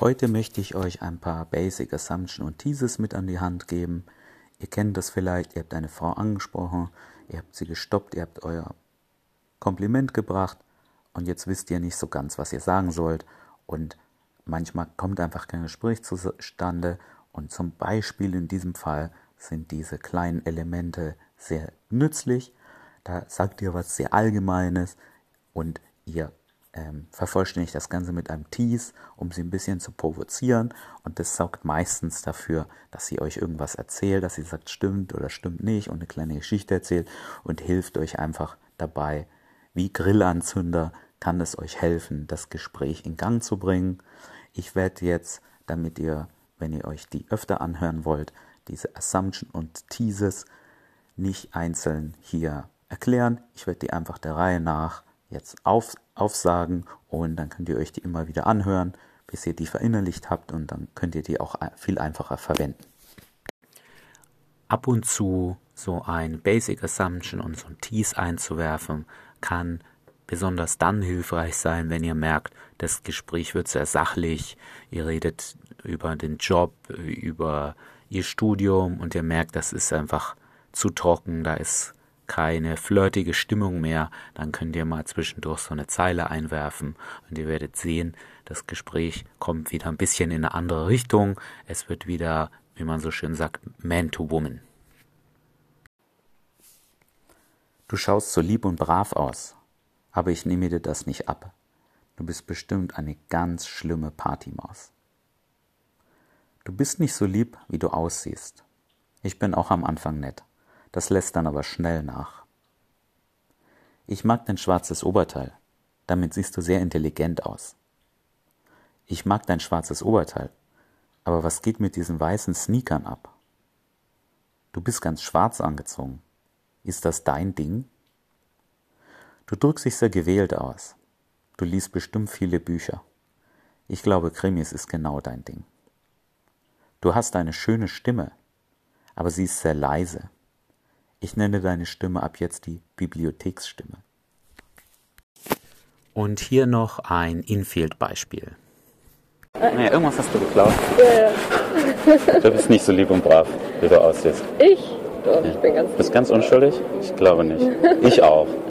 Heute möchte ich euch ein paar Basic Assumption und Thesis mit an die Hand geben. Ihr kennt das vielleicht, ihr habt eine Frau angesprochen, ihr habt sie gestoppt, ihr habt euer Kompliment gebracht und jetzt wisst ihr nicht so ganz, was ihr sagen sollt und manchmal kommt einfach kein Gespräch zustande und zum Beispiel in diesem Fall sind diese kleinen Elemente sehr nützlich. Da sagt ihr was sehr Allgemeines und ihr ähm, vervollständigt das Ganze mit einem Tease, um sie ein bisschen zu provozieren. Und das sorgt meistens dafür, dass sie euch irgendwas erzählt, dass sie sagt, stimmt oder stimmt nicht und eine kleine Geschichte erzählt und hilft euch einfach dabei. Wie Grillanzünder kann es euch helfen, das Gespräch in Gang zu bringen. Ich werde jetzt, damit ihr, wenn ihr euch die öfter anhören wollt, diese Assumption und Teases nicht einzeln hier erklären. Ich werde die einfach der Reihe nach jetzt auf, aufsagen und dann könnt ihr euch die immer wieder anhören, bis ihr die verinnerlicht habt und dann könnt ihr die auch viel einfacher verwenden. Ab und zu so ein Basic Assumption und so ein Tease einzuwerfen, kann besonders dann hilfreich sein, wenn ihr merkt, das Gespräch wird sehr sachlich, ihr redet über den Job, über ihr Studium und ihr merkt, das ist einfach zu trocken, da ist keine flirtige Stimmung mehr, dann könnt ihr mal zwischendurch so eine Zeile einwerfen und ihr werdet sehen, das Gespräch kommt wieder ein bisschen in eine andere Richtung. Es wird wieder, wie man so schön sagt, Man to Woman. Du schaust so lieb und brav aus, aber ich nehme dir das nicht ab. Du bist bestimmt eine ganz schlimme Partymaus. Du bist nicht so lieb, wie du aussiehst. Ich bin auch am Anfang nett. Das lässt dann aber schnell nach. Ich mag dein schwarzes Oberteil. Damit siehst du sehr intelligent aus. Ich mag dein schwarzes Oberteil. Aber was geht mit diesen weißen Sneakern ab? Du bist ganz schwarz angezogen. Ist das dein Ding? Du drückst dich sehr gewählt aus. Du liest bestimmt viele Bücher. Ich glaube, Krimis ist genau dein Ding. Du hast eine schöne Stimme, aber sie ist sehr leise. Ich nenne deine Stimme ab jetzt die Bibliotheksstimme. Und hier noch ein Infield-Beispiel. Naja, irgendwas hast du geklaut. Ja, ja. Du bist nicht so lieb und brav, wie du aussiehst. Ich? Doch, ja. ich bin ganz. Bist ganz unschuldig? Ich glaube nicht. Ich auch.